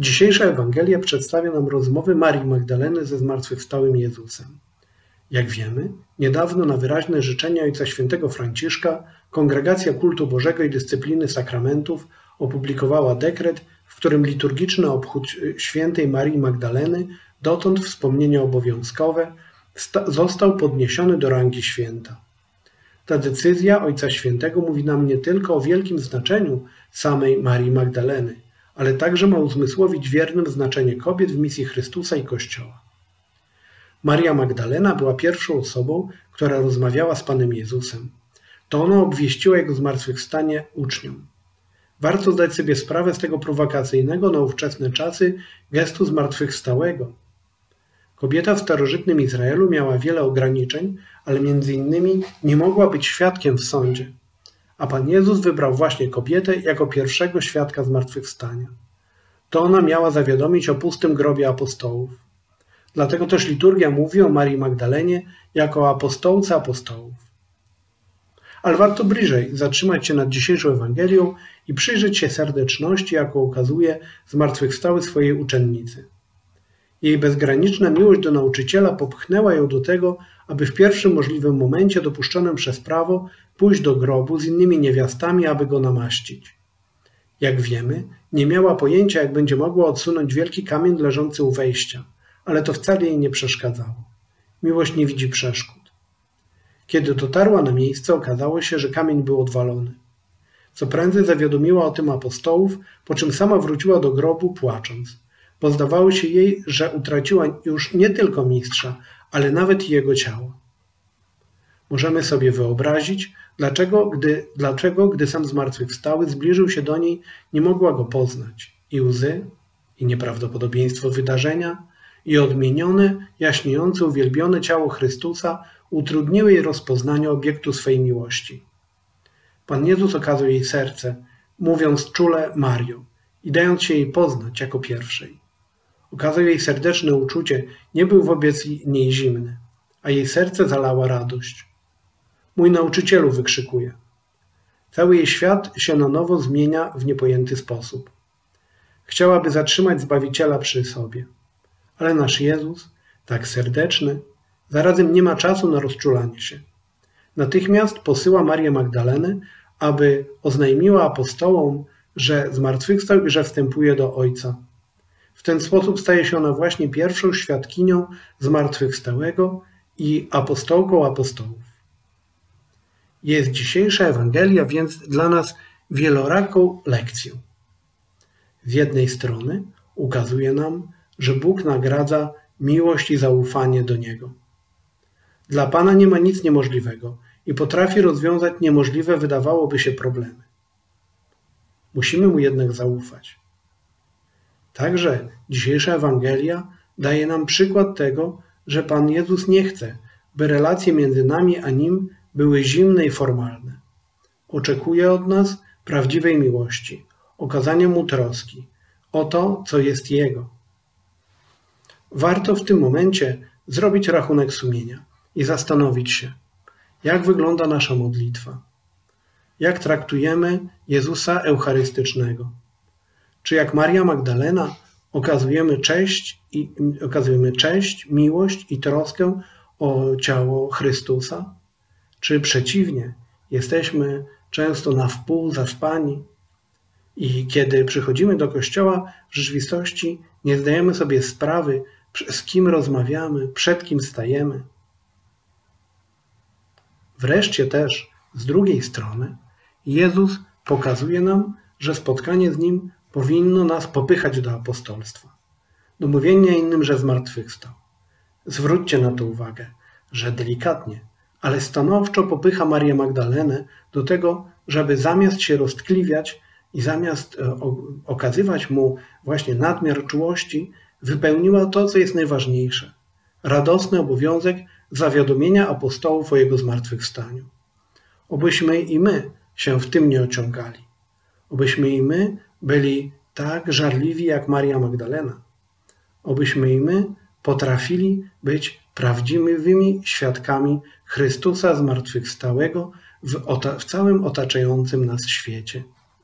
Dzisiejsza Ewangelia przedstawia nam rozmowy Marii Magdaleny ze zmartwychwstałym Jezusem. Jak wiemy, niedawno na wyraźne życzenie Ojca Świętego Franciszka Kongregacja Kultu Bożego i Dyscypliny Sakramentów opublikowała dekret, w którym liturgiczny obchód świętej Marii Magdaleny, dotąd wspomnienie obowiązkowe, został podniesiony do rangi święta. Ta decyzja Ojca Świętego mówi nam nie tylko o wielkim znaczeniu samej Marii Magdaleny, ale także ma uzmysłowić wiernym znaczenie kobiet w misji Chrystusa i Kościoła. Maria Magdalena była pierwszą osobą, która rozmawiała z Panem Jezusem. To ona obwieściła Jego zmartwychwstanie uczniom. Warto zdać sobie sprawę z tego prowokacyjnego na ówczesne czasy gestu zmartwychwstałego. Kobieta w starożytnym Izraelu miała wiele ograniczeń, ale między innymi nie mogła być świadkiem w sądzie. A Pan Jezus wybrał właśnie kobietę jako pierwszego świadka zmartwychwstania. To ona miała zawiadomić o pustym grobie apostołów. Dlatego też liturgia mówi o Marii Magdalenie jako apostołce apostołów. Ale warto bliżej zatrzymać się nad dzisiejszą Ewangelią i przyjrzeć się serdeczności, jaką okazuje zmartwychwstały swojej uczennicy. Jej bezgraniczna miłość do nauczyciela popchnęła ją do tego, aby w pierwszym możliwym momencie dopuszczonym przez prawo pójść do grobu z innymi niewiastami, aby go namaścić. Jak wiemy, nie miała pojęcia, jak będzie mogła odsunąć wielki kamień leżący u wejścia, ale to wcale jej nie przeszkadzało. Miłość nie widzi przeszkód. Kiedy dotarła na miejsce, okazało się, że kamień był odwalony. Co prędzej zawiadomiła o tym apostołów, po czym sama wróciła do grobu płacząc, bo zdawało się jej, że utraciła już nie tylko mistrza, ale nawet jego ciało. Możemy sobie wyobrazić, dlaczego gdy, dlaczego, gdy sam zmartwychwstały zbliżył się do niej, nie mogła go poznać. I łzy, i nieprawdopodobieństwo wydarzenia, i odmienione, jaśniejące, uwielbione ciało Chrystusa utrudniły jej rozpoznanie obiektu swej miłości. Pan Jezus okazał jej serce, mówiąc czule Mario i dając się jej poznać jako pierwszej. Okazał jej serdeczne uczucie, nie był wobec niej zimny, a jej serce zalała radość. Mój nauczycielu wykrzykuje. Cały jej świat się na nowo zmienia w niepojęty sposób. Chciałaby zatrzymać Zbawiciela przy sobie. Ale nasz Jezus, tak serdeczny, zarazem nie ma czasu na rozczulanie się. Natychmiast posyła Marię Magdalenę, aby oznajmiła apostołom, że zmartwychwstał i że wstępuje do Ojca. W ten sposób staje się ona właśnie pierwszą świadkinią zmartwychwstałego i apostołką apostołów. Jest dzisiejsza Ewangelia więc dla nas wieloraką lekcją. Z jednej strony ukazuje nam, że Bóg nagradza miłość i zaufanie do Niego. Dla Pana nie ma nic niemożliwego i potrafi rozwiązać niemożliwe wydawałoby się problemy. Musimy Mu jednak zaufać. Także dzisiejsza Ewangelia daje nam przykład tego, że Pan Jezus nie chce, by relacje między nami a Nim były zimne i formalne. Oczekuje od nas prawdziwej miłości, okazania Mu troski o to, co jest Jego. Warto w tym momencie zrobić rachunek sumienia i zastanowić się, jak wygląda nasza modlitwa, jak traktujemy Jezusa Eucharystycznego. Czy jak Maria Magdalena okazujemy cześć, i, okazujemy cześć, miłość i troskę o ciało Chrystusa? Czy przeciwnie, jesteśmy często na wpół zaspani i kiedy przychodzimy do kościoła, w rzeczywistości nie zdajemy sobie sprawy, z kim rozmawiamy, przed kim stajemy. Wreszcie też, z drugiej strony, Jezus pokazuje nam, że spotkanie z Nim powinno nas popychać do apostolstwa, do mówienia innym, że zmartwychwstał. Zwróćcie na to uwagę, że delikatnie, ale stanowczo popycha Marię Magdalenę do tego, żeby zamiast się roztkliwiać i zamiast e, okazywać mu właśnie nadmiar czułości, wypełniła to, co jest najważniejsze radosny obowiązek zawiadomienia apostołów o jego zmartwychwstaniu. Obyśmy i my się w tym nie ociągali. Obyśmy i my byli tak żarliwi jak Maria Magdalena. Obyśmy i my potrafili być prawdziwymi świadkami Chrystusa zmartwychwstałego w, w całym otaczającym nas świecie.